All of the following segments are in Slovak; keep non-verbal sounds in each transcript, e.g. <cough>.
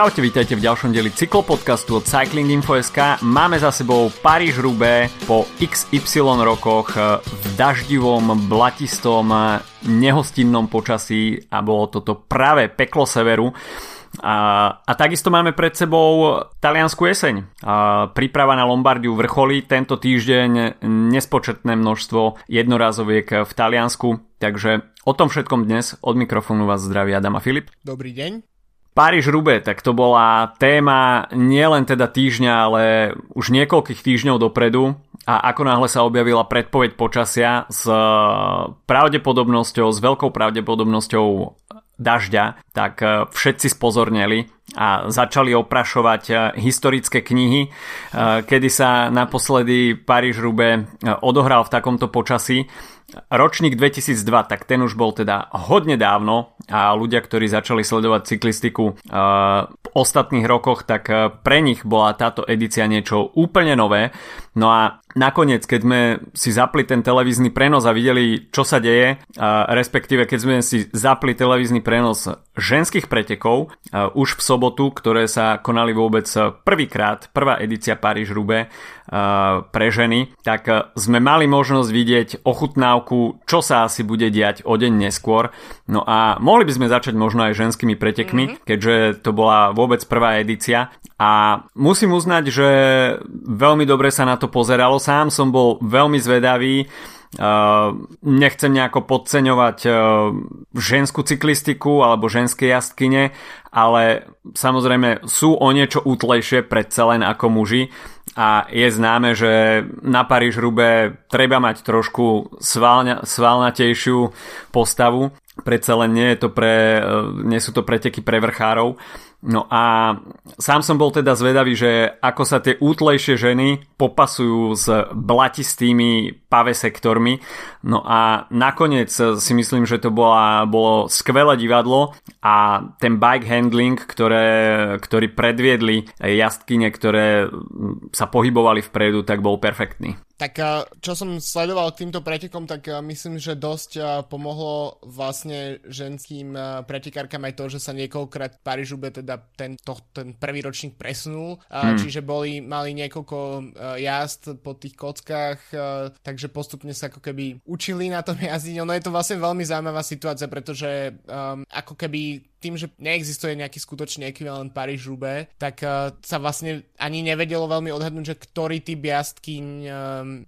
Čaute, vítajte v ďalšom dieli cyklopodcastu od Cycling Info.sk. Máme za sebou paríž rubé po XY rokoch v daždivom, blatistom, nehostinnom počasí a bolo toto práve peklo severu. A, a takisto máme pred sebou taliansku jeseň. A príprava na Lombardiu vrcholí tento týždeň nespočetné množstvo jednorázoviek v Taliansku. Takže o tom všetkom dnes od mikrofónu vás zdraví Adam a Filip. Dobrý deň. Paríž Rube, tak to bola téma nielen teda týždňa, ale už niekoľkých týždňov dopredu. A ako náhle sa objavila predpoveď počasia s pravdepodobnosťou, s veľkou pravdepodobnosťou dažďa, tak e, všetci spozorneli a začali oprašovať e, historické knihy, e, kedy sa naposledy Paríž Rube odohral v takomto počasí ročník 2002, tak ten už bol teda hodne dávno a ľudia, ktorí začali sledovať cyklistiku uh, v ostatných rokoch, tak uh, pre nich bola táto edícia niečo úplne nové. No a nakoniec, keď sme si zapli ten televízny prenos a videli, čo sa deje, respektíve keď sme si zapli televízny prenos ženských pretekov, už v sobotu, ktoré sa konali vôbec prvýkrát, prvá edícia Paríž-Roubaix uh, pre ženy, tak sme mali možnosť vidieť ochutnávku čo sa asi bude diať o deň neskôr. No a mohli by sme začať možno aj ženskými pretekmi, mm-hmm. keďže to bola vôbec prvá edícia. A musím uznať, že veľmi dobre sa na to pozeralo. Sám som bol veľmi zvedavý. Uh, nechcem nejako podceňovať uh, ženskú cyklistiku alebo ženské jazdkyne, ale samozrejme sú o niečo útlejšie predsa len ako muži a je známe, že na Paríž Rube treba mať trošku svalňa, svalnatejšiu postavu, predsa len nie, je to pre, uh, nie sú to preteky pre vrchárov No a sám som bol teda zvedavý, že ako sa tie útlejšie ženy popasujú s blatistými pave sektormi. No a nakoniec si myslím, že to bola, bolo skvelé divadlo a ten bike handling, ktoré, ktorý predviedli jazdkyne, ktoré sa pohybovali vpredu, tak bol perfektný. Tak čo som sledoval k týmto pretekom, tak myslím, že dosť pomohlo vlastne ženským pretekárkam aj to, že sa niekoľkrát Parížu teda ten, to, ten prvý ročník presunul, hmm. čiže boli, mali niekoľko jazd po tých kockách, takže postupne sa ako keby učili na tom jazdiť. Ono je to vlastne veľmi zaujímavá situácia, pretože um, ako keby tým, že neexistuje nejaký skutočný ekvivalent paríž roubaix tak uh, sa vlastne ani nevedelo veľmi odhadnúť, že ktorý typ jazdkyň um,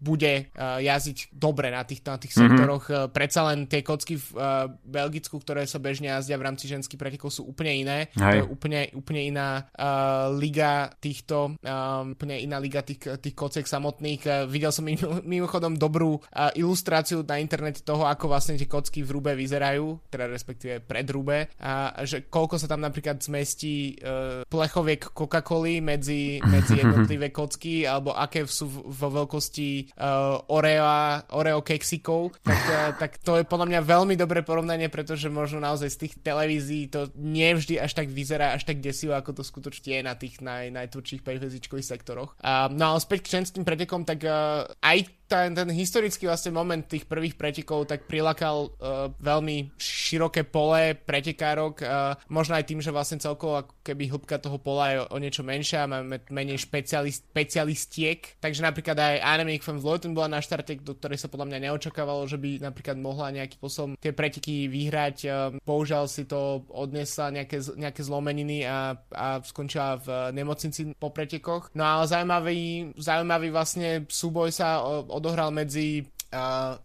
bude uh, jazdiť dobre na tých, na tých mm-hmm. sektoroch. Uh, predsa len tie kocky v uh, Belgicku, ktoré sa bežne jazdia v rámci ženských pretekov sú úplne iné. Hej. To je úplne, úplne iná uh, liga týchto, um, úplne iná liga tých, tých kociek samotných. Uh, videl som mimochodom dobrú uh, ilustráciu na internete toho, ako vlastne tie kocky v Rube vyzerajú, teda respektíve pred Rube. Uh, že koľko sa tam napríklad zmestí uh, plechoviek Coca-Coly medzi, medzi <laughs> jednotlivé kocky, alebo aké sú vo veľkosti uh, Oreo, Oreo keksikov, tak, uh, tak to je podľa mňa veľmi dobré porovnanie, pretože možno naozaj z tých televízií to nevždy až tak vyzerá, až tak desivo, ako to skutočne je na tých naj, najtvrdších 5 sektoroch. Uh, no ale späť k členským pretekom, tak uh, aj ten, ten historický vlastne moment tých prvých pretekov tak prilakal uh, veľmi široké pole pretekárok, uh, možno aj tým, že vlastne celkovo ako keby hĺbka toho pola je o, o niečo menšia, máme menej špecialist, špecialistiek, takže napríklad aj Annemiek van Vleuten bola na štarte, do ktorej sa podľa mňa neočakávalo, že by napríklad mohla nejaký posom tie preteky vyhrať, uh, bohužiaľ si to odnesla nejaké, nejaké zlomeniny a, a skončila v nemocnici po pretekoch. No ale zaujímavý, zaujímavý vlastne súboj sa od odohral medzi uh,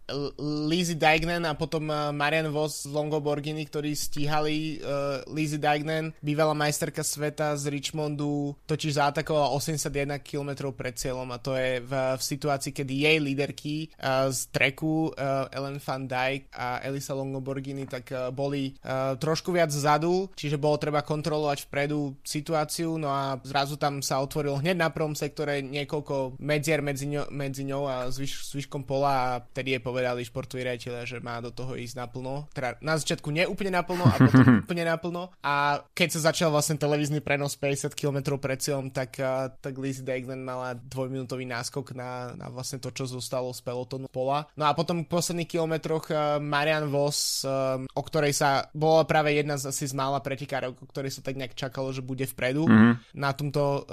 Lizzie Dignan a potom uh, Marian Voss z Longo Borgini, ktorí stíhali uh, Lizzie Dignan, bývalá majsterka sveta z Richmondu, totiž zaatakovala 81 km pred cieľom a to je v, v situácii, kedy jej líderky uh, z treku uh, Ellen van Dijk a Elisa Longo Borgini tak uh, boli uh, trošku viac vzadu, čiže bolo treba kontrolovať vpredu situáciu, no a zrazu tam sa otvoril hneď na prvom sektore niekoľko medzier medzi, ňo, medzi ňou a zvyš, zvyškom pola a a je povedali športoví rejiteľe, že má do toho ísť naplno. Teda na začiatku nie úplne naplno a potom <laughs> úplne naplno. A keď sa začal vlastne televízny prenos 50 km pred cieľom, tak, tak Lizzie Degnan mala dvojminútový náskok na, na vlastne to, čo zostalo z pelotonu pola. No a potom v posledných kilometroch Marian Vos, o ktorej sa bola práve jedna z asi z mála pretekárov, o ktorej sa tak nejak čakalo, že bude vpredu mm-hmm. na, tomto,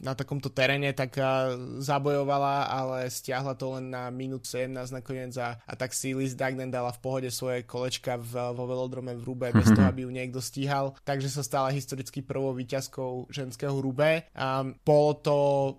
na takomto teréne, tak zabojovala, ale stiahla to len na minút 17 nakoniec a, a tak si Liz Dagnen dala v pohode svoje kolečka v, vo velodrome v Rube bez mhm. toho, aby ju niekto stíhal. Takže sa stala historicky prvou výťazkou ženského Rube. A bolo to,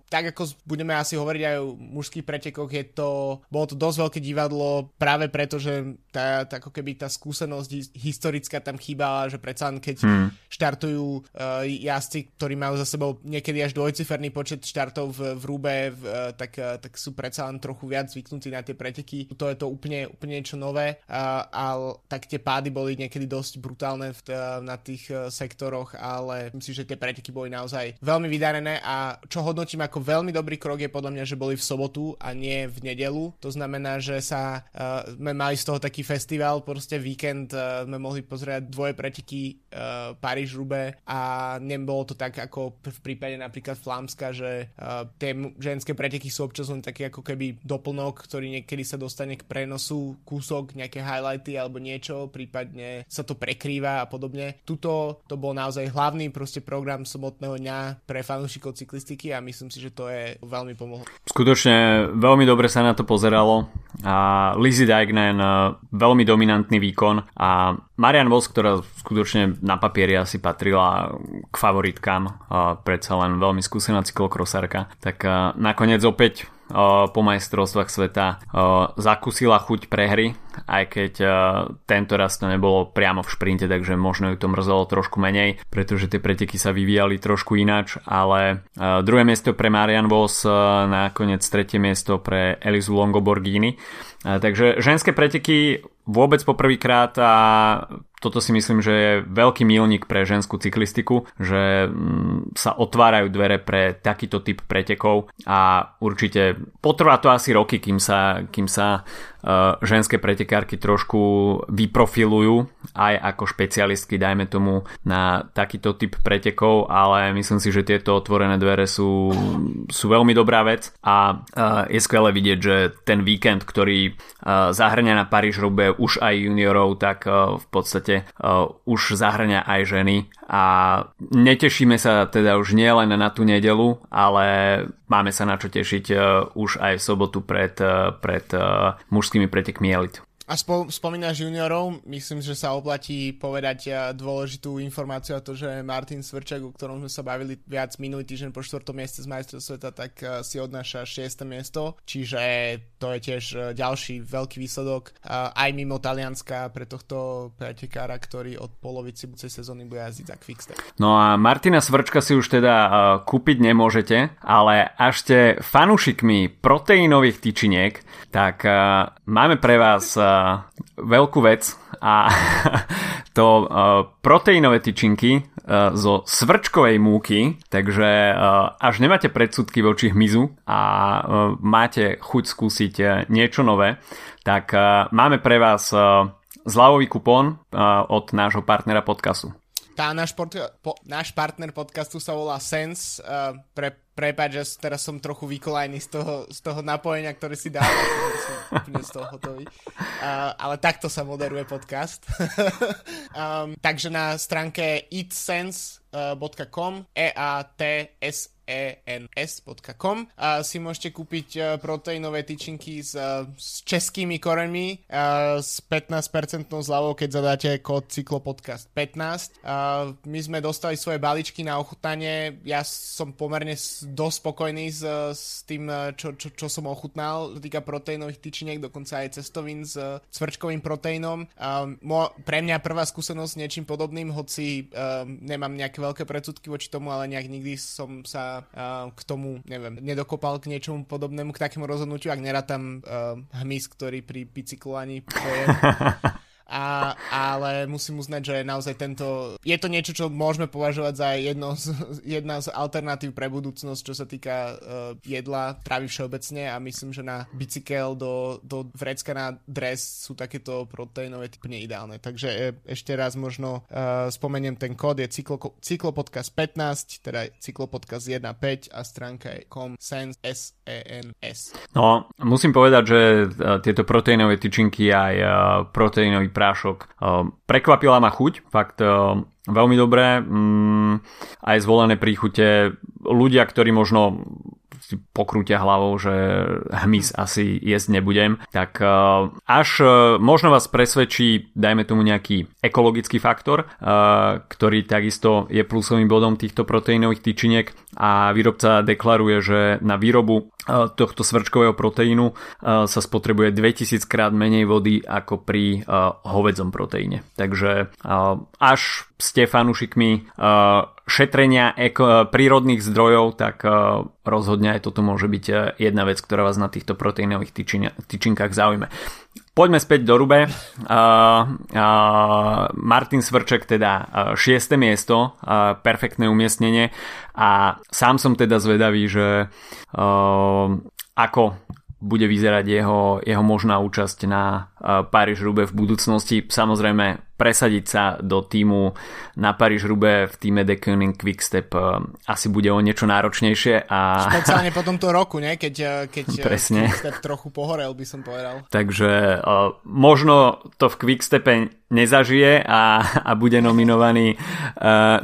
tak ako budeme asi hovoriť aj o mužských pretekoch, je to, bolo to dosť veľké divadlo práve preto, že tá, tá ako keby tá skúsenosť historická tam chýbala, že predsa len keď hmm. štartujú uh, jazdci, ktorí majú za sebou niekedy až dvojciferný počet štartov v, v Rube, v, uh, tak, uh, tak sú predsa len trochu viac zvyknutí na tie preteky. To je to úplne, úplne niečo nové a, a tak tie pády boli niekedy dosť brutálne v, na tých uh, sektoroch, ale myslím že tie preteky boli naozaj veľmi vydarené a čo hodnotím ako veľmi dobrý krok je podľa mňa, že boli v sobotu a nie v nedelu. To znamená, že sa uh, sme mali z toho taký festival, proste víkend uh, sme mohli pozrieť dvoje preteky uh, Paríž-Rube a nebolo to tak ako v prípade napríklad Flámska, že uh, tie ženské preteky sú občas len taký ako keby doplnok, ktorý niekedy sa dostane k prenosu, kúsok, nejaké highlighty alebo niečo, prípadne sa to prekrýva a podobne. Tuto to bol naozaj hlavný proste program sobotného dňa pre fanúšikov cyklistiky a myslím si, že to je veľmi pomohlo. Skutočne veľmi dobre sa na to pozeralo a Lizzie Dijknen eh, veľmi dominantný výkon a Marian Vos, ktorá skutočne na papieri asi patrila k favoritkám, predsa len veľmi skúsená cyklokrosárka, tak nakoniec opäť po majstrovstvách sveta zakúsila chuť prehry, aj keď tento raz to nebolo priamo v šprinte, takže možno ju to mrzelo trošku menej, pretože tie preteky sa vyvíjali trošku ináč, ale druhé miesto pre Marian Vos, nakoniec tretie miesto pre Elisu Longoborghini. Takže ženské preteky vôbec poprvýkrát a toto si myslím, že je veľký milník pre ženskú cyklistiku, že mm, sa otvárajú dvere pre takýto typ pretekov a určite potrvá to asi roky, kým sa, kým sa ženské pretekárky trošku vyprofilujú aj ako špecialistky, dajme tomu, na takýto typ pretekov, ale myslím si, že tieto otvorené dvere sú, sú veľmi dobrá vec a uh, je skvelé vidieť, že ten víkend, ktorý uh, zahrňa na Paríž-Roubaix už aj juniorov, tak v podstate už zahrňa aj ženy a netešíme sa teda už nielen na tú nedelu, ale máme sa na čo tešiť uh, už aj v sobotu pred, uh, pred uh, mužskými pretekmi elit. A spo, spomínaš juniorov, myslím, že sa oplatí povedať dôležitú informáciu a to, že Martin Svrčak, o ktorom sme sa bavili viac minulý týždeň po štvrtom mieste z majstrov sveta, tak si odnáša 6. miesto, čiže to je tiež ďalší veľký výsledok aj mimo Talianska pre tohto pretekára, ktorý od polovici budúcej sezóny bude jazdiť za Quickstep. No a Martina Svrčka si už teda kúpiť nemôžete, ale až ste fanúšikmi proteínových tyčiniek, tak máme pre vás uh, veľkú vec a <laughs> to uh, proteínové tyčinky uh, zo svrčkovej múky, takže uh, až nemáte predsudky voči hmyzu a uh, máte chuť skúsiť uh, niečo nové, tak uh, máme pre vás uh, zľavový kupón uh, od nášho partnera podcastu. Tá náš, port- po- náš partner podcastu sa volá Sense. Uh, pre Prepač, že teraz som trochu vykolajný z toho, z toho napojenia, ktoré si dal, <laughs> som úplne z toho hotový. Uh, ale takto sa moderuje podcast. um, <laughs> takže na stránke eatsense.com e-a-t-s ens.com a si môžete kúpiť e, proteínové tyčinky s, e, s českými koreňmi e, s 15% zľavou, keď zadáte kód cyklopodcast 15. My sme dostali svoje balíčky na ochutnanie, ja som pomerne dosť spokojný s, s tým, čo, čo, čo som ochutnal, týka proteínových tyčiniek, dokonca aj cestovín s cvrčkovým proteínom. Pre mňa prvá skúsenosť s niečím podobným, hoci nemám nejaké veľké predsudky voči tomu, ale nejak nikdy som sa k tomu, neviem, nedokopal k niečomu podobnému, k takému rozhodnutiu, ak nerátam uh, hmyz, ktorý pri bicyklovaní pojem. <laughs> A ale musím uznať, že naozaj tento, je to niečo, čo môžeme považovať za jedno z, jedna z alternatív pre budúcnosť, čo sa týka uh, jedla, travy všeobecne a myslím, že na bicykel do, do vrecka na dres sú takéto proteínové typne ideálne. Takže e, ešte raz možno uh, spomeniem ten kód, je cyklo, cyklopodcast 15, teda cyklopodcast 1.5 a stránka je comsense S-E-N-S. No, musím povedať, že tieto proteínové tyčinky aj proteínový prášok. Prekvapila ma chuť, fakt veľmi dobré, mm, aj zvolené príchute ľudia, ktorí možno pokrútia hlavou, že hmyz asi jesť nebudem, tak až možno vás presvedčí, dajme tomu nejaký ekologický faktor, ktorý takisto je plusovým bodom týchto proteínových tyčiniek a výrobca deklaruje, že na výrobu tohto svrčkového proteínu sa spotrebuje 2000 krát menej vody ako pri hovedzom proteíne. Takže až ste fanúšikmi šetrenia eko, prírodných zdrojov, tak rozhodne aj toto môže byť jedna vec, ktorá vás na týchto proteínových tyčin, tyčinkách zaujme. Poďme späť do Rube. Uh, uh, Martin Svrček teda uh, 6. miesto, uh, perfektné umiestnenie a sám som teda zvedavý, že uh, ako bude vyzerať jeho, jeho možná účasť na uh, Paríž-Rube v budúcnosti. Samozrejme presadiť sa do týmu na Paríž Rube v týme The Koenig Quickstep eh, asi bude o niečo náročnejšie. A... Špeciálne po tomto roku, ne? keď, eh, keď eh, Presne. Quickstep trochu pohorel, by som povedal. Takže možno to v Quickstepe nezažije a, a bude nominovaný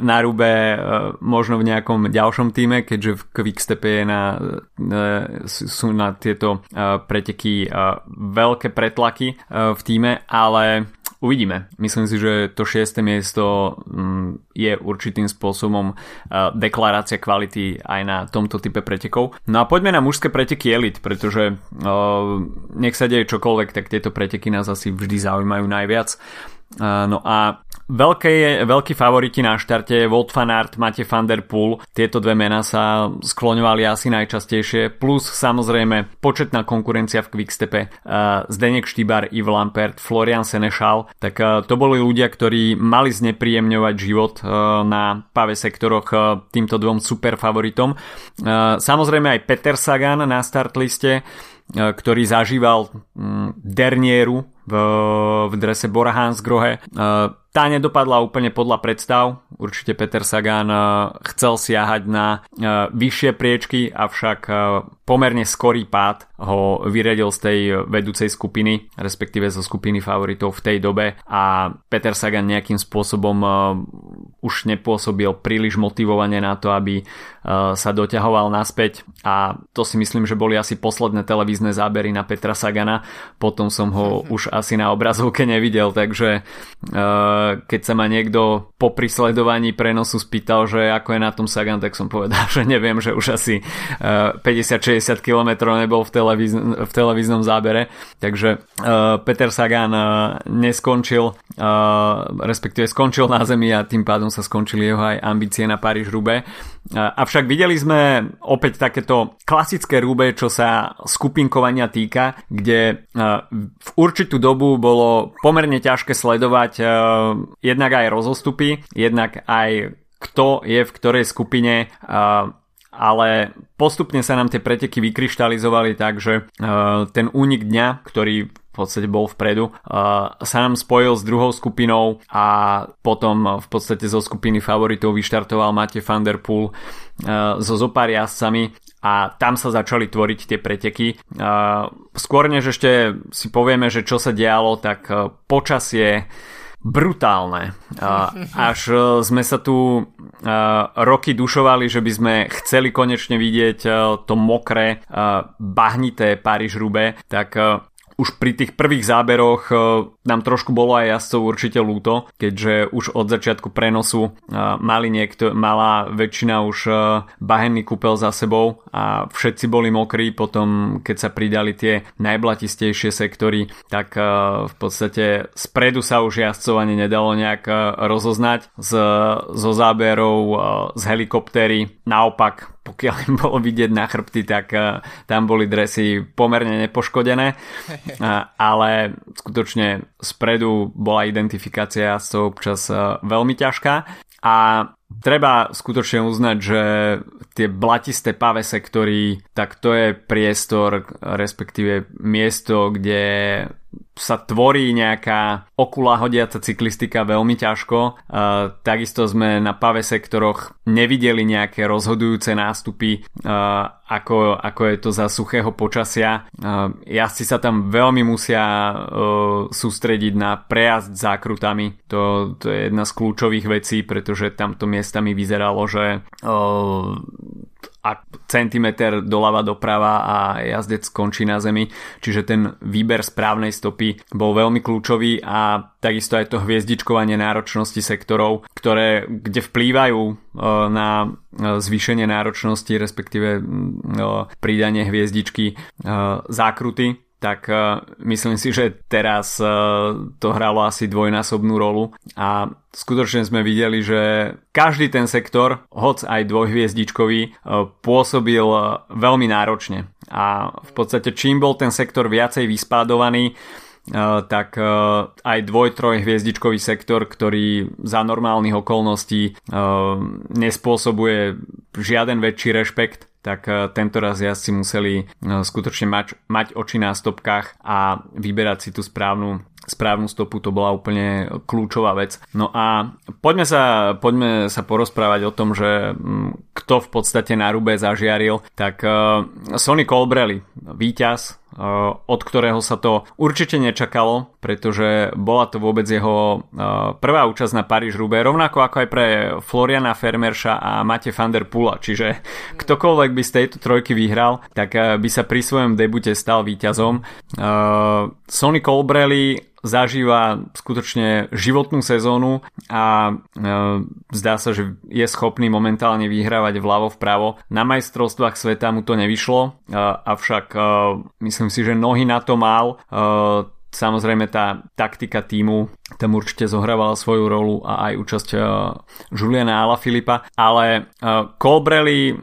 na Rube možno v nejakom ďalšom týme, keďže v Quickstepe je na, sú na tieto preteky veľké pretlaky v týme, ale Uvidíme. Myslím si, že to šieste miesto mm, je určitým spôsobom uh, deklarácia kvality aj na tomto type pretekov. No a poďme na mužské preteky elit, pretože uh, nech sa deje čokoľvek, tak tieto preteky nás asi vždy zaujímajú najviac. No a veľké, veľký favoriti na štarte Wout van Aert, Mate van der Poel. Tieto dve mená sa skloňovali asi najčastejšie. Plus samozrejme početná konkurencia v Quickstepe. Zdenek Štýbar, Yves Lampert, Florian Senešal. Tak to boli ľudia, ktorí mali znepríjemňovať život na pave sektoroch týmto dvom super favoritom. Samozrejme aj Peter Sagan na start liste ktorý zažíval dernieru v, v drese Bora Hansgrohe. Tá nedopadla úplne podľa predstav. Určite Peter Sagan eh, chcel siahať na eh, vyššie priečky, avšak pomerne skorý pád ho vyredil z tej vedúcej skupiny, respektíve zo skupiny favoritov v tej dobe. A Peter Sagan nejakým spôsobom e, už nepôsobil príliš motivovane na to, aby e, sa doťahoval naspäť. A to si myslím, že boli asi posledné televízne zábery na Petra Sagana, potom som ho mhm. už asi na obrazovke nevidel, takže e, keď sa ma niekto po prisledovaní prenosu spýtal, že ako je na tom Sagan, tak som povedal, <laughs> že neviem, že už asi 56 150 km nebol v, televíz- v televíznom zábere. Takže uh, Peter Sagan uh, neskončil, uh, respektíve skončil na zemi a tým pádom sa skončili jeho aj ambície na Paríž-Rube. Avšak videli sme opäť takéto klasické rúbe, čo sa skupinkovania týka, kde v určitú dobu bolo pomerne ťažké sledovať jednak aj rozostupy, jednak aj kto je v ktorej skupine ale postupne sa nám tie preteky vykryštalizovali tak, že ten únik dňa, ktorý v podstate bol vpredu, sa nám spojil s druhou skupinou a potom v podstate zo skupiny favoritov vyštartoval Matej van der Poel so zopár jazdcami a tam sa začali tvoriť tie preteky. Skôr než ešte si povieme, že čo sa dialo, tak počasie brutálne. Až e, sme sa tu e, roky dušovali, že by sme chceli konečne vidieť e, to mokré, bahnité Paríž-Rube, tak už pri tých prvých záberoch nám trošku bolo aj jazdcov určite lúto, keďže už od začiatku prenosu mali niekto, malá väčšina už bahenný kúpel za sebou a všetci boli mokrí, potom keď sa pridali tie najblatistejšie sektory, tak v podstate spredu sa už jazdcov ani nedalo nejak rozoznať z, zo záberov z helikoptery. Naopak pokiaľ bolo vidieť na chrbty, tak tam boli dresy pomerne nepoškodené, <laughs> ale skutočne spredu bola identifikácia z toho občas veľmi ťažká. A treba skutočne uznať, že tie blatisté pavé sektory, tak to je priestor, respektíve miesto, kde sa tvorí nejaká okula hodiaca cyklistika veľmi ťažko. Takisto sme na pave sektoroch nevideli nejaké rozhodujúce nástupy, ako, ako je to za suchého počasia. Jazdci sa tam veľmi musia sústrediť na prejazd zákrutami. To, to je jedna z kľúčových vecí, pretože tamto miestami vyzeralo, že a centimeter doľava doprava a jazdec skončí na zemi. Čiže ten výber správnej stopy bol veľmi kľúčový a takisto aj to hviezdičkovanie náročnosti sektorov, ktoré, kde vplývajú e, na e, zvýšenie náročnosti, respektíve e, pridanie hviezdičky zákruty tak uh, myslím si, že teraz uh, to hralo asi dvojnásobnú rolu a skutočne sme videli, že každý ten sektor, hoc aj dvojhviezdičkový, uh, pôsobil veľmi náročne. A v podstate čím bol ten sektor viacej vyspádovaný, tak aj dvoj, hviezdičkový sektor, ktorý za normálnych okolností nespôsobuje žiaden väčší rešpekt, tak eh, tento raz jazdci museli eh, skutočne mať, mať oči na stopkách a vyberať si tú správnu správnu stopu, to bola úplne kľúčová vec. No a poďme sa, poďme sa porozprávať o tom, že mm, kto v podstate na Rube zažiaril, tak uh, Sonny Colbrelli, víťaz, od ktorého sa to určite nečakalo, pretože bola to vôbec jeho uh, prvá účasť na Paríž Rube, rovnako ako aj pre Floriana Fermerša a Mate van der Pula, čiže ktokoľvek by z tejto trojky vyhral, tak by sa pri svojom debute stal víťazom. Sonny Colbrelli zažíva skutočne životnú sezónu a e, zdá sa, že je schopný momentálne vyhrávať vľavo vpravo. Na majstrovstvách sveta mu to nevyšlo, e, avšak e, myslím si, že nohy na to mal. E, samozrejme tá taktika týmu tam určite zohrávala svoju rolu a aj účasť uh, Juliana Filipa, ale uh, Colbrelli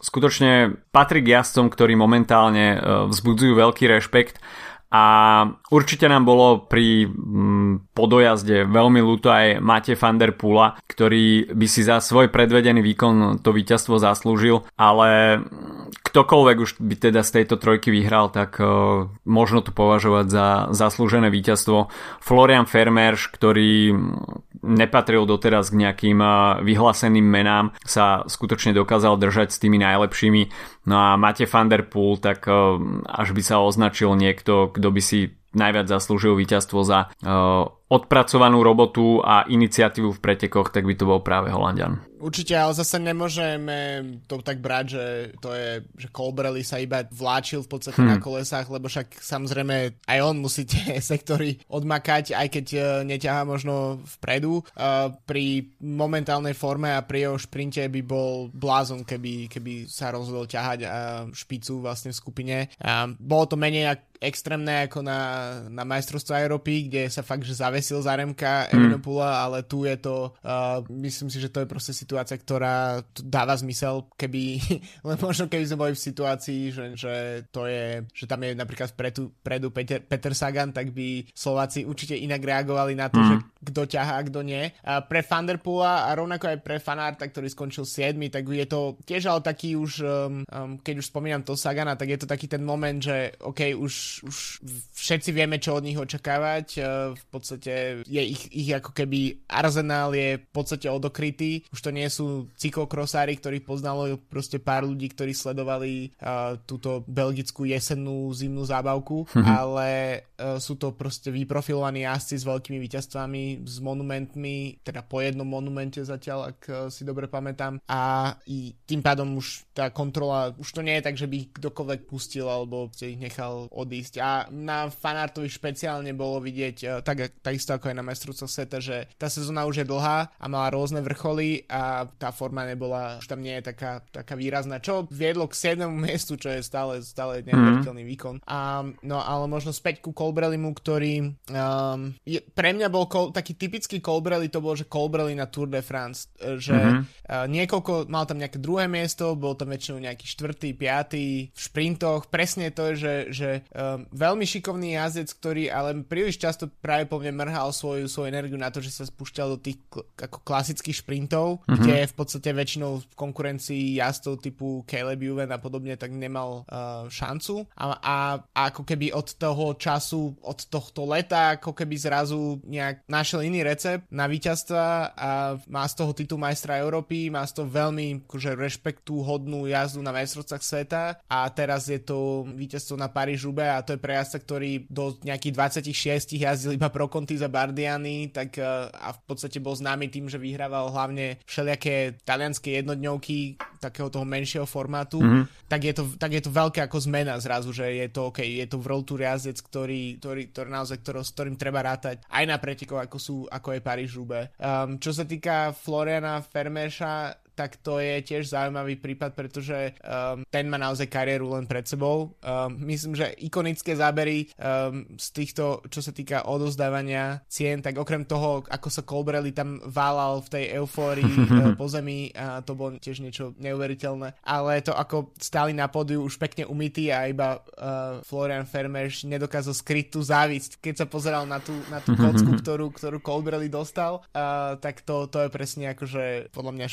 skutočne patrí k jazdcom, ktorí momentálne uh, vzbudzujú veľký rešpekt a určite nám bolo pri mm, podojazde veľmi ľúto aj Mate van der Pula, ktorý by si za svoj predvedený výkon to víťazstvo zaslúžil, ale ktokoľvek už by teda z tejto trojky vyhral, tak uh, možno to považovať za zaslúžené víťazstvo. Florian Fermerš, ktorý nepatril doteraz k nejakým vyhláseným menám, sa skutočne dokázal držať s tými najlepšími. No a Mate van der tak uh, až by sa označil niekto, kto by si najviac zaslúžil víťazstvo za uh, odpracovanú robotu a iniciatívu v pretekoch, tak by to bol práve Holandian. Určite, ale zase nemôžeme to tak brať, že to je, že Colbrelli sa iba vláčil v podstate hmm. na kolesách, lebo však samozrejme aj on musí tie <laughs> sektory odmakať, aj keď uh, neťahá možno vpredu. Uh, pri momentálnej forme a pri jeho šprinte by bol blázon, keby, keby sa rozhodol ťahať uh, špicu vlastne v skupine. Bolo to menej extrémne ako na, na majstrovstvo Európy, kde sa fakt, že zavesil za Remka mm. Evinopula, ale tu je to, uh, myslím si, že to je proste situácia, ktorá dáva zmysel, keby, <laughs> len možno keby sme boli v situácii, že, že to je, že tam je napríklad predu, predu Peter, Peter Sagan, tak by Slováci určite inak reagovali na to, mm. že kto ťahá a kto nie. A pre Vanderpoola a rovnako aj pre Fanarta, ktorý skončil 7, tak je to tiež ale taký už, um, um, keď už spomínam to Sagana, tak je to taký ten moment, že OK, už už, všetci vieme, čo od nich očakávať. E, v podstate je ich, ich ako keby arzenál je v podstate odokrytý. Už to nie sú cyklokrosári, ktorých poznalo proste pár ľudí, ktorí sledovali uh, túto belgickú jesennú zimnú zábavku, mm-hmm. ale uh, sú to proste vyprofilovaní jazdci s veľkými víťazstvami, s monumentmi, teda po jednom monumente zatiaľ, ak uh, si dobre pamätám. A i tým pádom už tá kontrola, už to nie je tak, že by kdokoľvek pustil alebo ich nechal odísť ísť. A na fanartovi špeciálne bolo vidieť, e, tak, takisto ako aj na majstrovstve sveta, že tá sezóna už je dlhá a mala rôzne vrcholy a tá forma nebola, už tam nie je taká, taká výrazná, čo viedlo k 7. <laughs> miestu, čo je stále, stále neuveriteľný mm. výkon. A, no ale možno späť ku Colbrelimu, ktorý um, je, pre mňa bol Col- taký typický Colbrelli, to bol, že Colbrelli na Tour de France, e, že mm-hmm. niekoľko, mal tam nejaké druhé miesto, bol tam väčšinou nejaký štvrtý, piatý v šprintoch, presne to je, že, že um, veľmi šikovný jazdec, ktorý ale príliš často práve po mne mrhal svoju, svoju energiu na to, že sa spúšťal do tých ako klasických šprintov, mm-hmm. kde v podstate väčšinou v konkurencii jazdcov typu Caleb Juven a podobne, tak nemal uh, šancu a, a, a ako keby od toho času, od tohto leta, ako keby zrazu nejak našiel iný recept na víťazstva a má z toho titul majstra Európy, má z toho veľmi akože rešpektu hodnú jazdu na majstrovstvách sveta a teraz je to víťazstvo na paríž a to je pre jazdca, ktorý do nejakých 26 jazdil iba pro Conti za Bardiany, tak uh, a v podstate bol známy tým, že vyhrával hlavne všelijaké talianské jednodňovky takého toho menšieho formátu, mm-hmm. tak, je to, tak je to veľká ako zmena zrazu, že je to OK, je to World Tour jazdec, ktorý, ktorý, ktorý naozaj, ktorý, s ktorým treba rátať aj na pretekov, ako sú, ako je paríž um, Čo sa týka Floriana Fermeša, tak to je tiež zaujímavý prípad, pretože um, ten má naozaj kariéru len pred sebou. Um, myslím, že ikonické zábery um, z týchto, čo sa týka odozdávania cien, tak okrem toho, ako sa Colbrelli tam válal v tej eufórii uh, <laughs> po zemi, a to bolo tiež niečo neuveriteľné. Ale to ako stáli na pódiu už pekne umytý a iba uh, Florian Fermeš nedokázal skryť tú závisť. Keď sa pozeral na tú, na tú kocku, <laughs> ktorú, ktorú Colbrelli dostal, uh, tak to, to je presne akože podľa mňa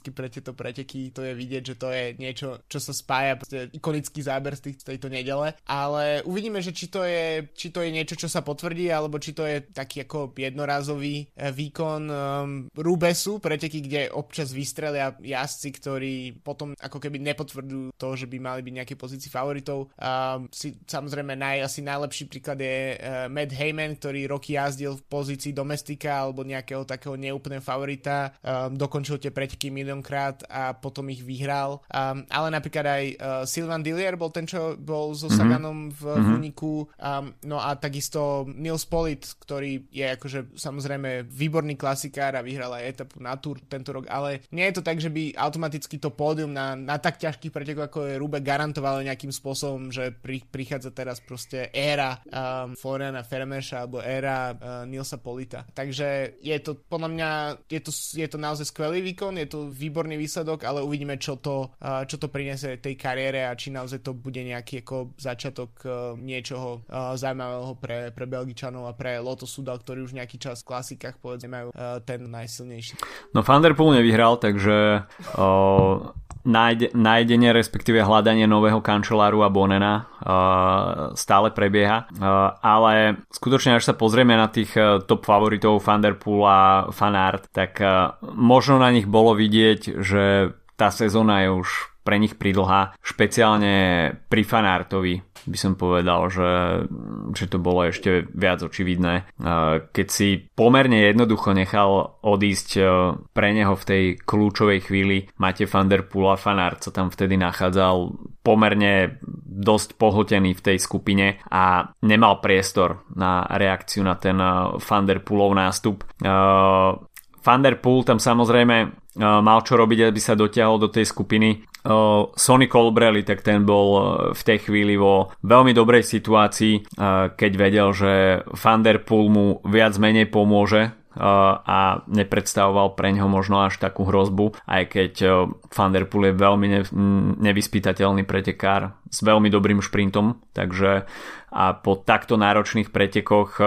špecificky pre tieto preteky to je vidieť, že to je niečo, čo sa spája, proste ikonický záber z, tejto nedele, ale uvidíme, že či to, je, či to je niečo, čo sa potvrdí, alebo či to je taký ako jednorázový eh, výkon um, Rubesu, preteky, kde občas vystrelia jazdci, ktorí potom ako keby nepotvrdzujú to, že by mali byť nejaké pozícii favoritov. Um, si, samozrejme naj, asi najlepší príklad je uh, Matt Heyman, ktorý roky jazdil v pozícii domestika alebo nejakého takého neúplného favorita, um, dokončil tie preteky milión miliónkrát a potom ich vyhral. Um, ale napríklad aj uh, Sylvan Dillier bol ten, čo bol so mhm. Saganom v, mm-hmm. úniku. Um, no a takisto Nils Polit, ktorý je akože samozrejme výborný klasikár a vyhral aj etapu na Tour tento rok, ale nie je to tak, že by automaticky to pódium na, na tak ťažkých pretekoch ako je Rube garantovalo nejakým spôsobom, že pri, prichádza teraz proste éra um, Floriana Fermeša alebo éra uh, Nilsa Polita. Takže je to podľa mňa je to, je to naozaj skvelý výkon, je to výborný výsledok, ale uvidíme, čo to, čo to priniesie tej kariére a či naozaj to bude nejaký ako začiatok niečoho zaujímavého pre, pre Belgičanov a pre Loto Sudal, ktorý už nejaký čas v klasikách povedzme majú ten najsilnejší. No Van der Poel nevyhral, takže o, nájde, nájdenie, respektíve hľadanie nového kančeláru a Bonena uh, stále prebieha, uh, ale skutočne až sa pozrieme na tých uh, top favoritov Van der Poel a Fanart, tak možno na nich bolo vidieť, že tá sezóna je už pre nich pridlhá, špeciálne pri Fanartovi by som povedal, že, že to bolo ešte viac očividné. Keď si pomerne jednoducho nechal odísť e, pre neho v tej kľúčovej chvíli Mate van der Poel a Fanart sa tam vtedy nachádzal pomerne dosť pohltený v tej skupine a nemal priestor na reakciu na ten e, van der Poelov nástup. E, van der Poel tam samozrejme mal čo robiť, aby sa dotiahol do tej skupiny Sonny Colbrelli, tak ten bol v tej chvíli vo veľmi dobrej situácii, keď vedel, že Van Der mu viac menej pomôže a nepredstavoval pre ňo možno až takú hrozbu, aj keď Van Der Poel je veľmi nevyspytateľný pretekár s veľmi dobrým šprintom, takže a po takto náročných pretekoch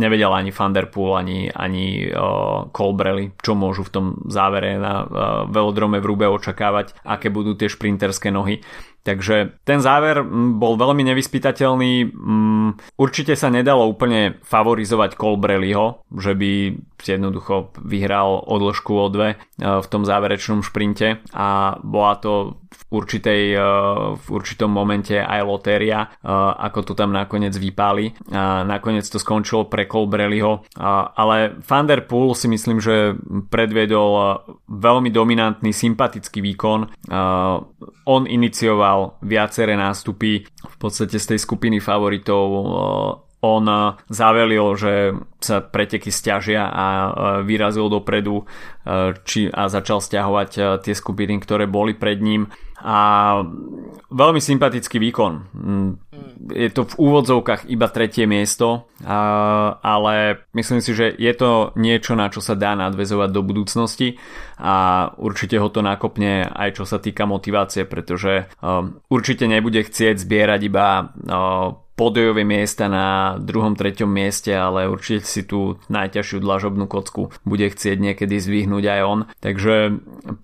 nevedel ani Van Der Poel, ani, ani Colbrelli, čo môžu v tom závere na velodrome v Rube očakávať, aké budú tie šprinterské nohy. Takže ten záver bol veľmi nevyspytateľný. Určite sa nedalo úplne favorizovať Colbrelliho, že by jednoducho vyhral odložku o dve v tom záverečnom šprinte a bola to v, určitej, v určitom momente aj lotéria, ako to tam nakoniec vypáli. A nakoniec to skončilo pre Colbrelliho, ale Van der si myslím, že predviedol veľmi dominantný, sympatický výkon. On inicioval viaceré nástupy v podstate z tej skupiny favoritov on zavelil, že sa preteky stiažia a vyrazil dopredu či, a začal stiahovať tie skupiny, ktoré boli pred ním a veľmi sympatický výkon. Mm, je to v úvodzovkách iba tretie miesto, ale myslím si, že je to niečo, na čo sa dá nadvezovať do budúcnosti a určite ho to nakopne aj čo sa týka motivácie, pretože určite nebude chcieť zbierať iba podojové miesta na druhom, treťom mieste, ale určite si tú najťažšiu dlažobnú kocku bude chcieť niekedy zvyhnúť aj on. Takže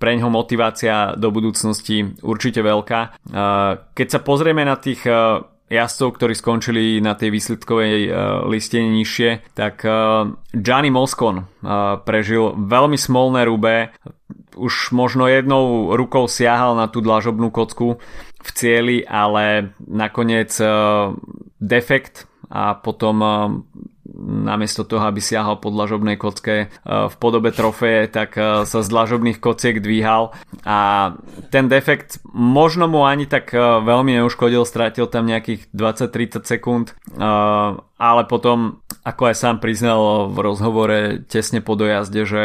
pre ňoho motivácia do budúcnosti určite veľká. Keď sa pozrieme na tých jazdcov, ktorí skončili na tej výsledkovej listine nižšie, tak Gianni Moscon prežil veľmi smolné rube, už možno jednou rukou siahal na tú dlažobnú kocku v cieli, ale nakoniec uh, defekt a potom uh, namiesto toho, aby siahal po dlažobnej kocke uh, v podobe trofeje, tak sa z dlažobných kociek dvíhal. A ten defekt možno mu ani tak veľmi neuškodil, strátil tam nejakých 20-30 sekúnd, ale potom ako aj sám priznal v rozhovore tesne po dojazde, že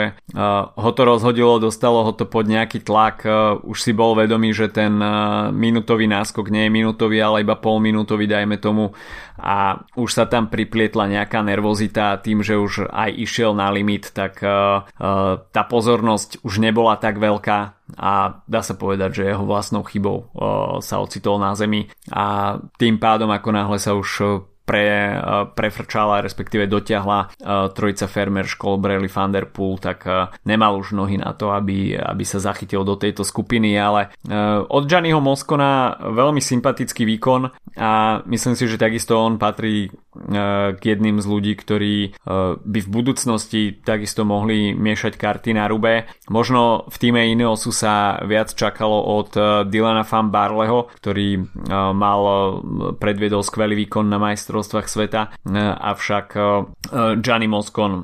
ho to rozhodilo, dostalo ho to pod nejaký tlak, už si bol vedomý, že ten minútový náskok nie je minútový, ale iba pol minútový, dajme tomu a už sa tam priplietla nejaká nervozita tým, že už aj išiel na limit, tak uh, uh, tá pozornosť už nebola tak veľká a dá sa povedať, že jeho vlastnou chybou uh, sa ocitol na zemi a tým pádom ako náhle sa už pre, eh, prefrčala, respektíve dotiahla eh, trojica Fermer, Školbrelli, Van tak eh, nemal už nohy na to, aby, aby sa zachytil do tejto skupiny, ale od Gianniho Moskona veľmi sympatický výkon a myslím si, že takisto on patrí k jedným z ľudí, ktorí by v budúcnosti takisto mohli miešať karty na rube. Možno v týme Ineosu sa viac čakalo od Dylana Van Barleho, ktorý mal predviedol skvelý výkon na majstro majstrovstvách sveta, e, avšak e, Gianni Moscon e,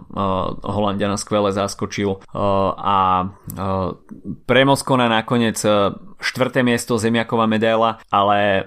Holandiana skvele zaskočil a pre Moscona nakoniec štvrté miesto zemiaková medaila, ale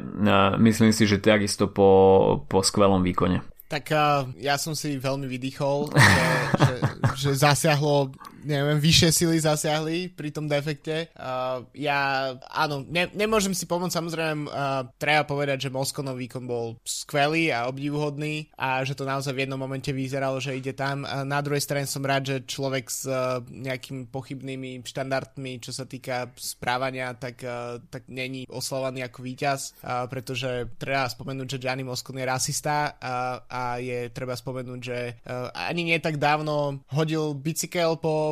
myslím si, že takisto po, po skvelom výkone. Tak ja som si veľmi vydýchol, že, že, že zasiahlo neviem, vyššie sily zasiahli pri tom defekte. Uh, ja, áno, ne, nemôžem si pomôcť, samozrejme, uh, treba povedať, že Moskonov výkon bol skvelý a obdivuhodný a že to naozaj v jednom momente vyzeralo, že ide tam. Uh, na druhej strane som rád, že človek s uh, nejakými pochybnými štandardmi, čo sa týka správania, tak, uh, tak není oslovaný ako víťaz, uh, pretože treba spomenúť, že Gianni Moskon je rasista uh, a je treba spomenúť, že uh, ani nie tak dávno hodil bicykel po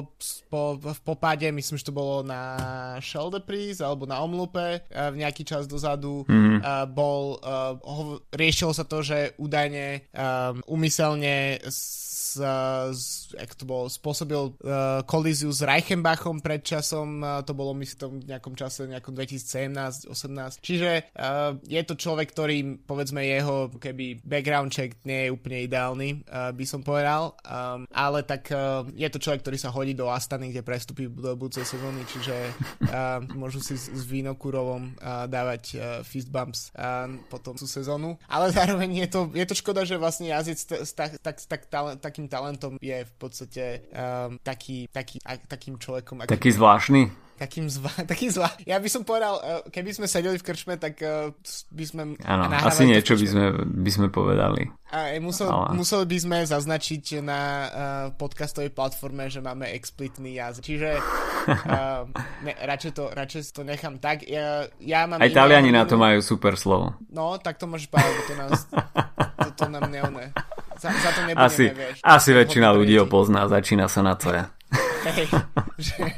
po, v popáde, myslím, že to bolo na Sheldeprise alebo na Omlupe v nejaký čas dozadu mm-hmm. bol, ho, riešilo sa to, že údajne um, umyselne s, s, jak to bolo, spôsobil uh, kolíziu s Reichenbachom pred časom, uh, to bolo myslím v nejakom čase, nejakom 2017-18. Čiže uh, je to človek, ktorý povedzme jeho keby background check nie je úplne ideálny, uh, by som povedal, um, ale tak uh, je to človek, ktorý sa hodí do Astany, kde prestupí do budúcej sezóny, čiže uh, môžu si s, s Vínokurovom uh, dávať uh, fist bumps uh, potom tú sezónu. Ale zároveň je to, je to škoda, že vlastne jazdec s, tak, tak, tak, tak, takým talentom je v podstate um, taký, taký, a, takým človekom. Taký zvláštny? Takým zva, <laughs> takým zva. Ja by som povedal, uh, keby sme sedeli v krčme, tak uh, by sme... Áno, asi niečo by sme, by sme povedali. A musel, Ale... museli by sme zaznačiť na uh, podcastovej platforme, že máme explicitný jazyk. Čiže uh, <laughs> ne, radšej, to, radšej to nechám tak. Ja, ja mám Aj Taliani na to majú super slovo. No, tak to môže povedať, to, nás, to, to nám neone. Za, za to nebudeme, asi, vieš. Asi väčšina ľudí ho pozná, začína sa na to ja. Hej, že,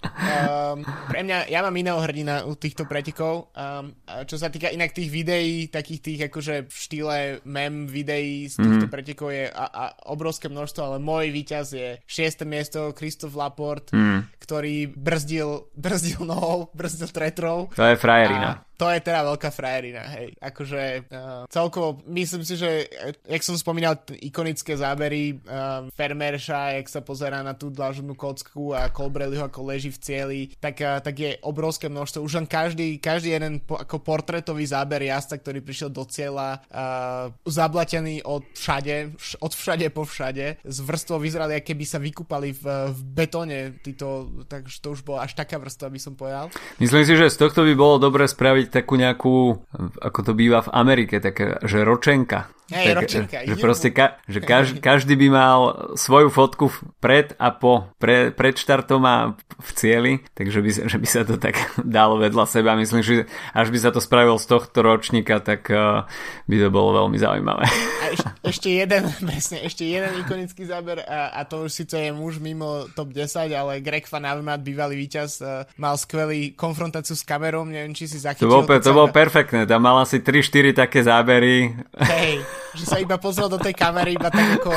Um, pre mňa, ja mám iného hrdina u týchto pretekov. Um, čo sa týka inak tých videí, takých tých akože v štýle mem videí z týchto mm. pretekov je a, a obrovské množstvo, ale môj víťaz je 6. miesto Christoph Laport, mm. ktorý brzdil, brzdil nohou, brzdil tretrou. To je frajerina. To je teda veľká frajerina, hej. Akože uh, celkovo, myslím si, že jak som spomínal, t- ikonické zábery uh, Fermerša, jak sa pozerá na tú dlažnú kocku a Colbrelliho ako leží v cieli, tak, uh, tak je obrovské množstvo. Už len každý, každý jeden po, ako portrétový záber jazda, ktorý prišiel do cieľa, uh, zablatený od všade, od všade po všade, z vrstvou vyzerali, aké by sa vykúpali v, v betóne, títo, takže to už bola až taká vrstva, by som povedal. Myslím si, že z tohto by bolo dobre spraviť takú nejakú, ako to býva v Amerike, také, že ročenka. Hej, tak, ročenka. Že proste ka, že kaž, <laughs> každý by mal svoju fotku pred a po, pre, pred štartom a v cieli, takže by, že by sa to tak <laughs> dalo vedľa seba. Myslím, že až by sa to spravil z tohto ročníka, tak uh, by to bolo veľmi zaujímavé. A eš, <laughs> ešte jeden, presne, ešte jeden ikonický záber a, a to už síce je muž mimo top 10, ale Greg Van Avermaet, bývalý víťaz, uh, mal skvelý konfrontáciu s kamerou, neviem, či si zachytil. To bolo, to bolo perfektné, tam mal asi 3-4 také zábery. Hej, že sa iba pozrel do tej kamery, iba tak ako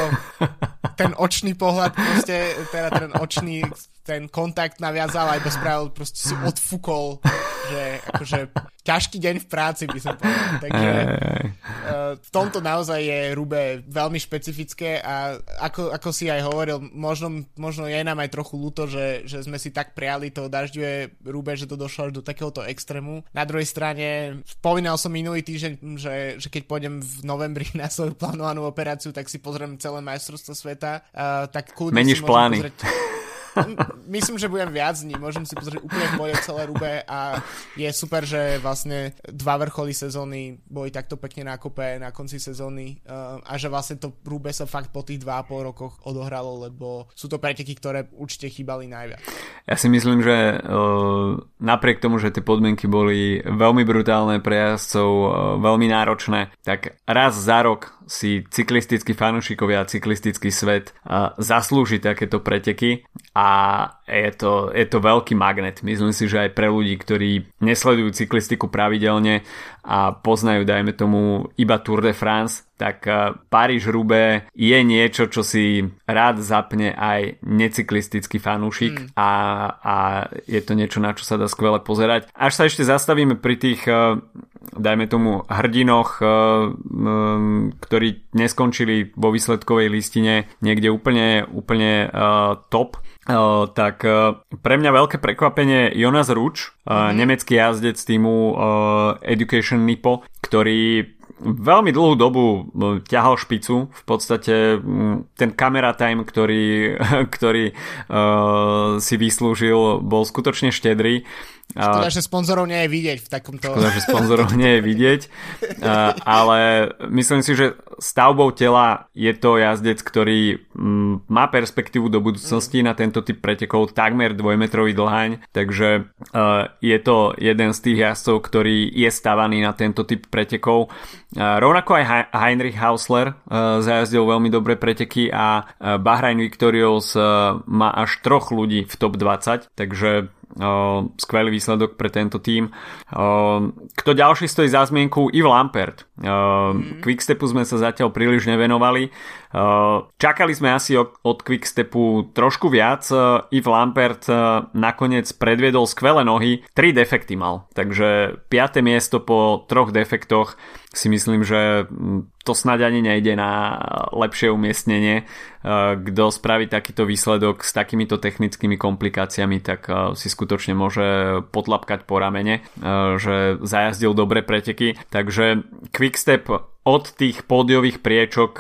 ten očný pohľad, proste, teda ten očný, ten kontakt naviazal a iba spravil, proste si odfúkol, že akože ťažký deň v práci by som povedal. Takže uh, v tomto naozaj je Rube veľmi špecifické a ako, ako si aj hovoril, možno, možno je nám aj trochu ľúto, že, že sme si tak priali to dažďové Rube, že to došlo až do takéhoto extrému. Na druhej strane, spomínal som minulý týždeň, že, že keď pôjdem v novembri na svoju plánovanú operáciu, tak si pozriem celé majstrovstvo sveta, uh, tak kľudne Meníš si plány. Pozrieť <laughs> myslím, že budem viac dní, môžem si pozrieť úplne v bode celé Rube a je super, že vlastne dva vrcholy sezóny boli takto pekne nakope na konci sezóny uh, a že vlastne to Rube sa fakt po tých dva a pol rokoch odohralo, lebo sú to preteky, ktoré určite chýbali najviac. Ja si myslím, že uh, napriek tomu, že tie podmienky boli veľmi brutálne pre jazdcov, uh, veľmi náročné, tak raz za rok si cyklistickí fanúšikovia, cyklistický svet zaslúži takéto preteky a je to, je to veľký magnet. Myslím si, že aj pre ľudí, ktorí nesledujú cyklistiku pravidelne a poznajú, dajme tomu, iba Tour de France, tak Paríž-Roubaix je niečo, čo si rád zapne aj necyklistický fanúšik mm. a, a je to niečo, na čo sa dá skvele pozerať. Až sa ešte zastavíme pri tých dajme tomu hrdinoch, ktorí neskončili vo výsledkovej listine niekde úplne, úplne top, Uh, tak uh, pre mňa veľké prekvapenie Jonas Ruč, uh, nemecký jazdec týmu Education Nipo, ktorý veľmi dlhú dobu ťahal špicu. V podstate ten camera time, ktorý, <laughs> ktorý uh, si vyslúžil, bol skutočne štedrý. Škoda, že sponzorov nie je vidieť v takomto... Škoda, že sponzorov nie je vidieť, <laughs> ale myslím si, že stavbou tela je to jazdec, ktorý um, má perspektívu do budúcnosti mm. na tento typ pretekov takmer dvojmetrový dlhaň, takže uh, je to jeden z tých jazdcov, ktorý je stavaný na tento typ pretekov. Uh, rovnako aj Heinrich Hausler uh, zajazdil veľmi dobré preteky a Bahrain Victorious má až troch ľudí v top 20, takže skvelý výsledok pre tento tým. Kto ďalší stojí za zmienku? Yves Lampert. Mm. Quickstepu sme sa zatiaľ príliš nevenovali. Čakali sme asi od, Quickstepu trošku viac. Yves Lampert nakoniec predviedol skvelé nohy. Tri defekty mal. Takže 5. miesto po troch defektoch si myslím, že to snáď ani nejde na lepšie umiestnenie. Kto spraví takýto výsledok s takýmito technickými komplikáciami, tak si skutočne môže potlapkať po ramene, že zajazdil dobre preteky. Takže Quickstep od tých pódiových priečok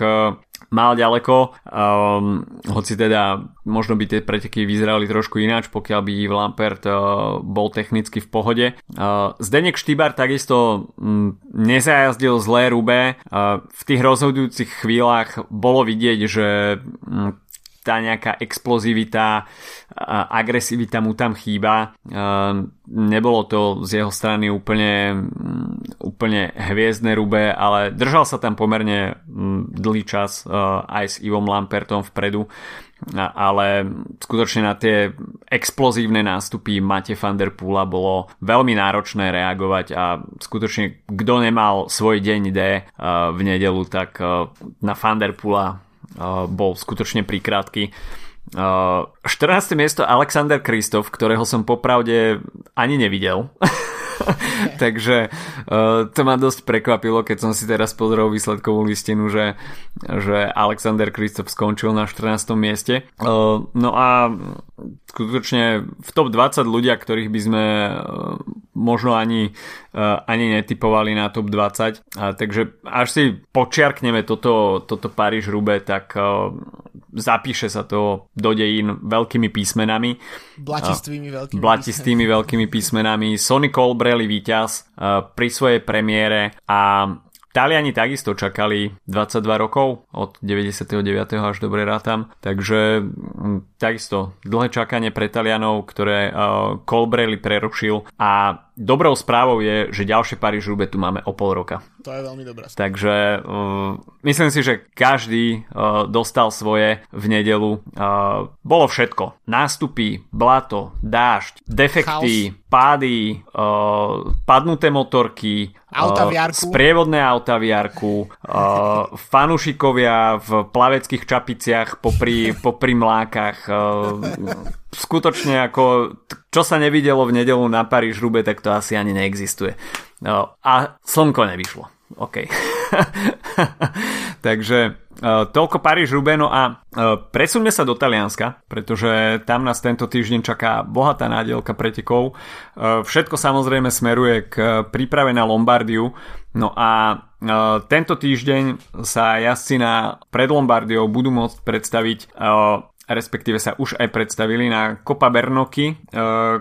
mal ďaleko, um, hoci teda možno by tie preteky vyzerali trošku ináč, pokiaľ by Yves Lampert uh, bol technicky v pohode. Uh, Zdenek Štýbar takisto um, nezajazdil zlé rube. Uh, v tých rozhodujúcich chvíľach bolo vidieť, že um, tá nejaká explozivita, agresivita mu tam chýba. Nebolo to z jeho strany úplne, mm, úplne hviezdne rube, ale držal sa tam pomerne mm, dlhý čas aj s Ivom Lampertom vpredu ale skutočne na tie explozívne nástupy Mate van der Poola bolo veľmi náročné reagovať a skutočne kto nemal svoj deň D v nedelu, tak na van der Poola bol skutočne prikrátky. 14. miesto Alexander Kristof, ktorého som popravde ani nevidel. <laughs> Takže uh, to ma dosť prekvapilo, keď som si teraz pozrel výsledkovú listinu, že, že Alexander Kristof skončil na 14. mieste. Uh, no a skutočne v top 20 ľudia, ktorých by sme uh, možno ani, uh, ani netypovali na top 20. Uh, takže až si počiarkneme toto, toto Paríž-Rube, tak uh, zapíše sa to do dejín veľkými písmenami. Blatistvými veľkými Blatistvými veľkými písmenami. Sonny Colbrelli víťaz pri svojej premiére a Taliani takisto čakali 22 rokov od 99. až dobre rátam, takže hm, takisto dlhé čakanie pre Talianov, ktoré uh, Colbrelli prerušil a dobrou správou je, že ďalšie paríž tu máme o pol roka. To je veľmi dobré. Takže uh, myslím si, že každý uh, dostal svoje v nedelu. Uh, bolo všetko. Nástupy, blato, dážď, defekty, Chaos. pády, uh, padnuté motorky, Auta v jarku. Sprievodné auta v jarku, uh, <laughs> fanušikovia v plaveckých čapiciach popri, popri mlákach. Uh, skutočne ako, čo sa nevidelo v nedelu na Paríž Rube, tak to asi ani neexistuje. Uh, a slnko nevyšlo. OK. <laughs> Takže uh, toľko Paríž Rubeno a uh, presuňme sa do Talianska, pretože tam nás tento týždeň čaká bohatá nádielka pretekov. Uh, všetko samozrejme smeruje k príprave na Lombardiu. No a tento týždeň sa jazdci na pred Lombardiou budú môcť predstaviť respektíve sa už aj predstavili na Copa Bernoky, e,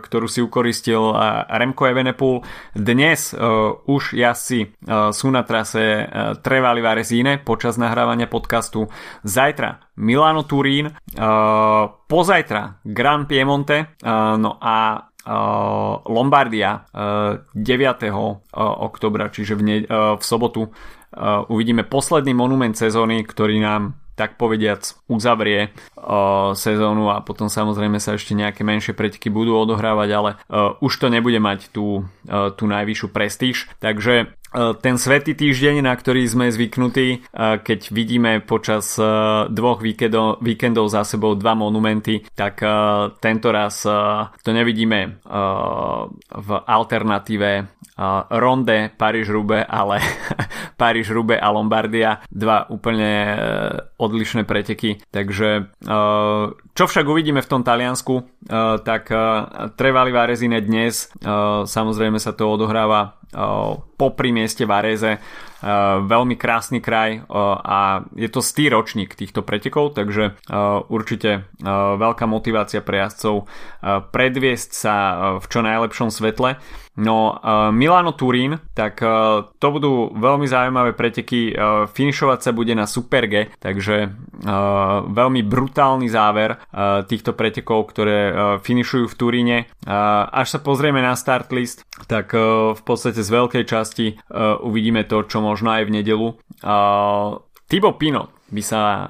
ktorú si ukoristil e, Remco Evenepoel. Dnes e, už jazdci sú na trase Trevali Varesine počas nahrávania podcastu. Zajtra Milano Turín, pozajtra Gran Piemonte, no a Lombardia 9. oktobra, čiže v, ne- v sobotu uvidíme posledný monument sezóny, ktorý nám tak povediac uzavrie uh, sezónu a potom samozrejme sa ešte nejaké menšie preteky budú odohrávať, ale uh, už to nebude mať tú, uh, tú najvyššiu prestíž. Takže ten svetý týždeň, na ktorý sme zvyknutí, keď vidíme počas dvoch víkendov, víkendov za sebou dva monumenty, tak tento raz to nevidíme v alternatíve Ronde, Paríž-Rube, ale <laughs> Paríž-Rube a Lombardia, dva úplne odlišné preteky. Takže čo však uvidíme v tom Taliansku, tak Trevali Varezine dnes, samozrejme sa to odohráva popri mieste Varese. Veľmi krásny kraj a je to stý ročník týchto pretekov, takže určite veľká motivácia pre jazdcov predviesť sa v čo najlepšom svetle. No Milano Turín, tak to budú veľmi zaujímavé preteky. Finišovať sa bude na Super G, takže veľmi brutálny záver týchto pretekov, ktoré finišujú v Turíne. Až sa pozrieme na start list, tak v podstate z veľkej časti uvidíme to, čo možno aj v nedelu. Uh, Thibaut Pinot by sa uh,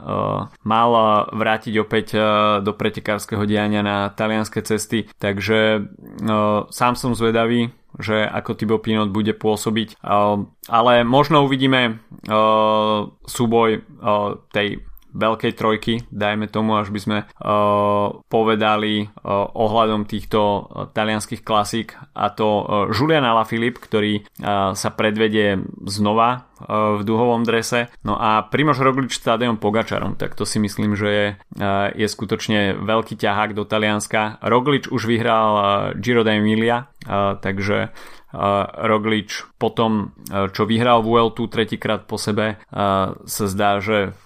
mal vrátiť opäť uh, do pretekárskeho diania na talianské cesty, takže uh, sám som zvedavý, že ako Thibaut Pinot bude pôsobiť, uh, ale možno uvidíme uh, súboj uh, tej veľkej trojky, dajme tomu, až by sme uh, povedali uh, ohľadom týchto uh, talianských klasík a to uh, Julian Alaphilippe, ktorý uh, sa predvedie znova uh, v duhovom drese. No a Primož Roglič s Tadejom Pogačarom, tak to si myslím, že je, uh, je skutočne veľký ťahák do Talianska. Roglič už vyhral uh, Giro d'Emilia, uh, takže Roglič potom, čo vyhral Vueltu tretíkrát po sebe, sa zdá, že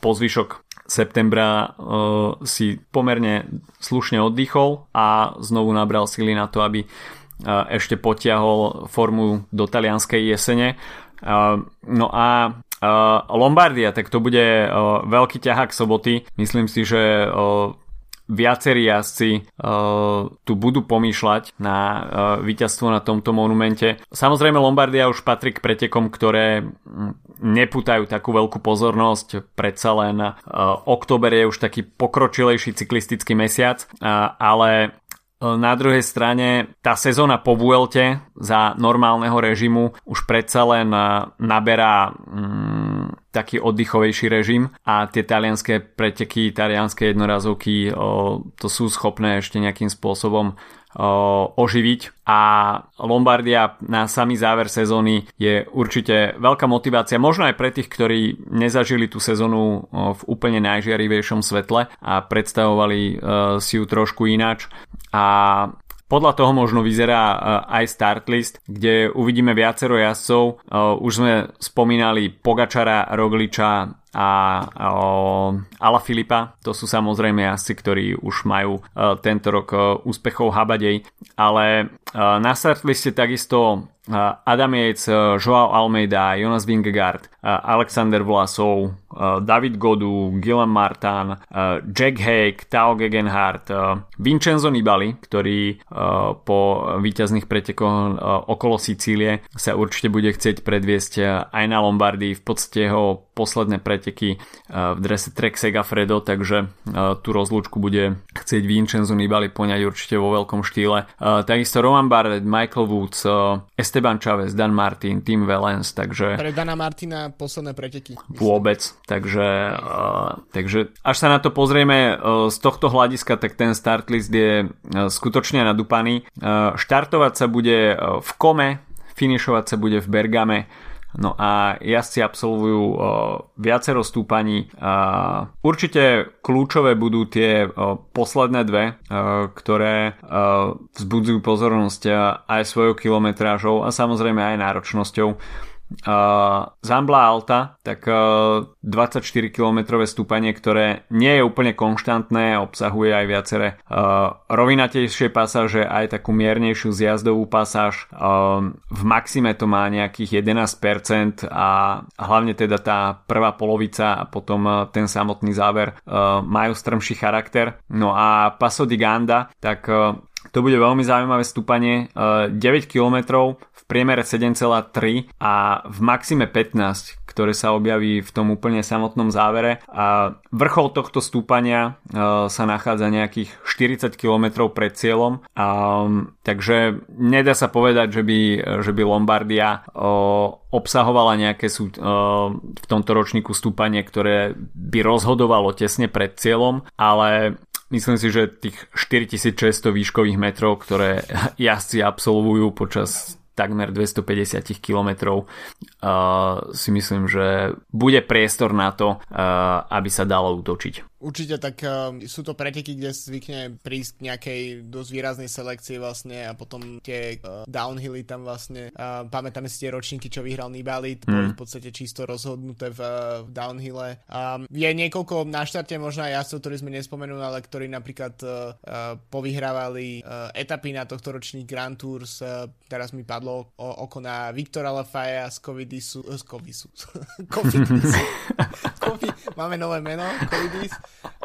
po zvyšok septembra si pomerne slušne oddychol a znovu nabral sily na to, aby ešte potiahol formu do talianskej jesene. No a Lombardia, tak to bude veľký ťahák soboty. Myslím si, že viacerí jazdci uh, tu budú pomýšľať na uh, víťazstvo na tomto monumente. Samozrejme Lombardia už patrí k pretekom, ktoré mm, neputajú takú veľkú pozornosť, predsa len uh, október je už taký pokročilejší cyklistický mesiac, uh, ale na druhej strane tá sezóna po Vuelte za normálneho režimu už predsa len naberá mm, taký oddychovejší režim a tie talianské preteky, talianské jednorazovky o, to sú schopné ešte nejakým spôsobom oživiť. A Lombardia na samý záver sezóny je určite veľká motivácia, možno aj pre tých, ktorí nezažili tú sezónu v úplne najžiarivejšom svetle a predstavovali si ju trošku ináč. A podľa toho možno vyzerá aj start list, kde uvidíme viacero jazdcov. Už sme spomínali Pogačara, Rogliča, a Ala Filipa. To sú samozrejme jazdci, ktorí už majú uh, tento rok uh, úspechov habadej, ale uh, na startliste takisto Adam Yates, Joao Almeida, Jonas Vingegaard, Alexander Vlasov, David Godu, Gillen Martin, Jack Hake, Tao Gegenhardt, Vincenzo Nibali, ktorý po víťazných pretekoch okolo Sicílie sa určite bude chcieť predviesť aj na Lombardii. V podstate jeho posledné preteky v drese Trek Segafredo, takže tú rozlúčku bude chcieť Vincenzo Nibali poňať určite vo veľkom štýle. Takisto Roman Bardet, Michael Woods, Esteban Chavez, Dan Martin, Tim Valens, takže... Pre Dana Martina posledné preteky. Myslím. Vôbec, takže, takže až sa na to pozrieme z tohto hľadiska, tak ten start list je skutočne nadúpaný. Štartovať sa bude v Kome, finišovať sa bude v Bergame, No a jazdci absolvujú uh, viacero stúpaní. Uh, určite kľúčové budú tie uh, posledné dve, uh, ktoré uh, vzbudzujú pozornosť aj svojou kilometrážou a samozrejme aj náročnosťou. Uh, Zambla Alta, tak uh, 24 km stúpanie, ktoré nie je úplne konštantné, obsahuje aj viaceré uh, rovinatejšie pasáže, aj takú miernejšiu zjazdovú pasáž. Uh, v maxime to má nejakých 11% a hlavne teda tá prvá polovica a potom uh, ten samotný záver uh, majú strmší charakter. No a Paso di Ganda, tak uh, to bude veľmi zaujímavé stúpanie. 9 km priemere 7,3 a v maxime 15, ktoré sa objaví v tom úplne samotnom závere. A vrchol tohto stúpania uh, sa nachádza nejakých 40 km pred cieľom, a, takže nedá sa povedať, že by, že by Lombardia uh, obsahovala nejaké sú, uh, v tomto ročníku stúpanie, ktoré by rozhodovalo tesne pred cieľom, ale Myslím si, že tých 4600 výškových metrov, ktoré <laughs> jazdci absolvujú počas takmer 250 km uh, si myslím, že bude priestor na to, uh, aby sa dalo útočiť. Určite tak uh, sú to preteky, kde zvykne prísť k nejakej dosť výraznej selekcie vlastne a potom tie uh, downhilly tam vlastne uh, pamätáme si tie ročníky, čo vyhral Nibali, to mm. v podstate čisto rozhodnuté v, uh, v downhille. Um, je niekoľko na štarte možno aj jazdcov, ktorí sme nespomenuli, ale ktorí napríklad uh, uh, povyhrávali uh, etapy na tohto ročník Grand Tours, uh, teraz mi padlo o, oko na Viktora Lafaja z Covidisu, uh, z Covidisu, <laughs> Covidisu. <laughs> máme nové meno, Covidis.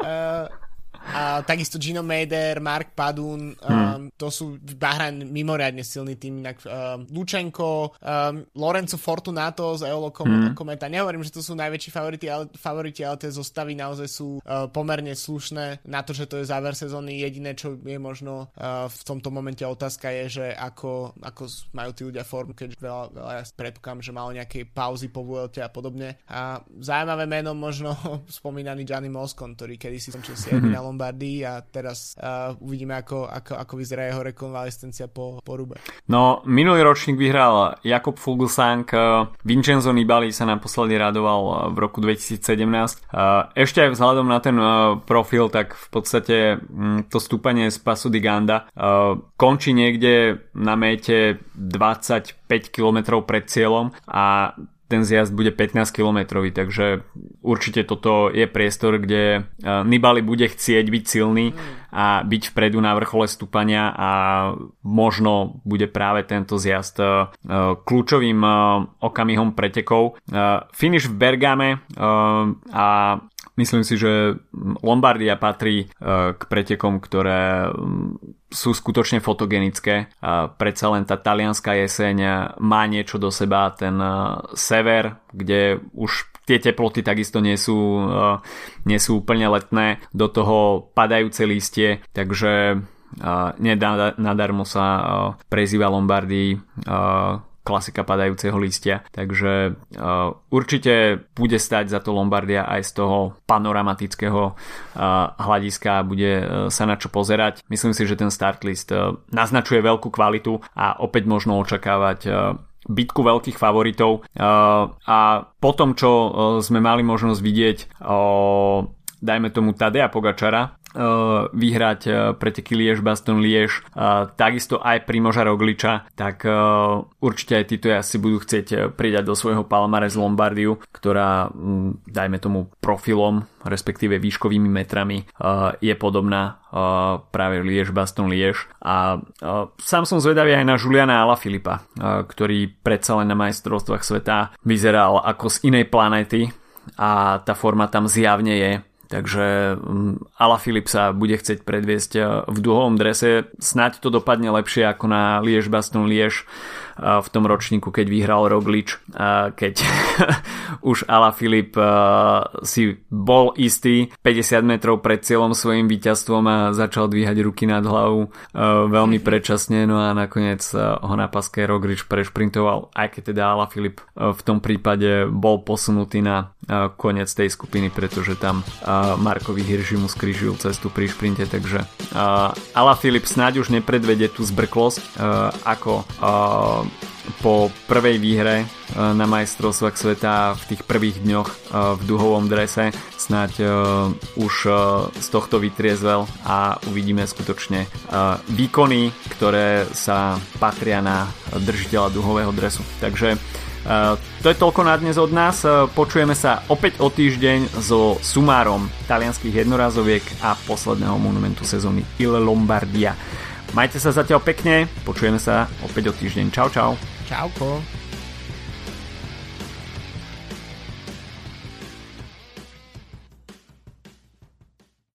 Uh, a takisto Gino Meder, Mark Padun, um, hmm. to sú Bahrain mimoriadne silný tým, inak um, Lučenko, um, Lorenzo Fortunato z Eolo Com- hmm. Kometa. Nehovorím, že to sú najväčší favoriti, ale, favoriti, ale tie zostavy naozaj sú uh, pomerne slušné na to, že to je záver sezóny. Jediné, čo je možno uh, v tomto momente otázka je, že ako, ako majú tí ľudia formu, keď veľa, veľa ja predpokladám, že malo nejaké pauzy po Vuelte a podobne. A zaujímavé meno možno <laughs> spomínaný Gianni Moscon, ktorý kedy si skončil 7 <laughs> na Lombardii a teraz uh, uvidíme, ako, ako, ako vyzerá jeho rekonvalescencia po, po Rube. No, minulý ročník vyhral Jakob Fuglsang, uh, Vincenzo Nibali sa naposledy radoval uh, v roku 2017. Uh, ešte aj vzhľadom na ten profil, tak v podstate um, to stúpanie z Pasu di Ganda uh, končí niekde na méte 25 km pred cieľom a ten zjazd bude 15 km, takže určite toto je priestor, kde e, Nibali bude chcieť byť silný a byť vpredu na vrchole stúpania a možno bude práve tento zjazd e, kľúčovým e, okamihom pretekov. Finish v Bergame a myslím si, že Lombardia patrí k pretekom, ktoré sú skutočne fotogenické. Predsa len tá talianská jeseň má niečo do seba, ten sever, kde už tie teploty takisto nie sú, e, nie sú úplne letné, do toho padajúce listie, takže e, nedadarmo sa prezýva Lombardii klasika padajúceho listia. Takže uh, určite bude stať za to Lombardia aj z toho panoramatického uh, hľadiska a bude uh, sa na čo pozerať. Myslím si, že ten start list uh, naznačuje veľkú kvalitu a opäť možno očakávať uh, bitku veľkých favoritov. A po tom, čo sme mali možnosť vidieť dajme tomu Tadea Pogačara Uh, vyhrať uh, preteky Liež, Baston Liež, takisto aj Primoža Rogliča, tak určite aj títo asi budú chcieť pridať do svojho Palmares Lombardiu, ktorá, dajme tomu profilom, respektíve výškovými metrami je podobná práve Liež, Baston Liež. A sám som zvedavý aj na Juliana Alaphilippa, ktorý predsa len na majstrovstvách sveta vyzeral ako z inej planéty a tá forma tam zjavne je Takže mm, Ala Filip sa bude chcieť predviesť eh, v duhovom drese. Snaď to dopadne lepšie ako na Liež Baston Liež v tom ročníku, keď vyhral Roglič, keď <laughs> už Ala Filip si bol istý 50 metrov pred cieľom svojim víťazstvom a začal dvíhať ruky nad hlavu veľmi predčasne, no a nakoniec ho na paske Roglič prešprintoval, aj keď teda Ala Filip v tom prípade bol posunutý na koniec tej skupiny, pretože tam Markovi Hirži mu skrížil cestu pri šprinte, takže Ala Filip snáď už nepredvede tú zbrklosť ako po prvej výhre e, na majstrovstvách sveta v tých prvých dňoch e, v duhovom drese snáď e, už z tohto vytriezvel a uvidíme skutočne výkony, ktoré sa patria na držiteľa duhového dresu. Takže to je toľko na dnes od nás. Počujeme sa opäť o týždeň so sumárom talianských jednorazoviek a posledného monumentu sezóny Il Lombardia. Majte sa zatiaľ pekne, počujeme sa opäť o týždeň. Čau, čau. Čauko.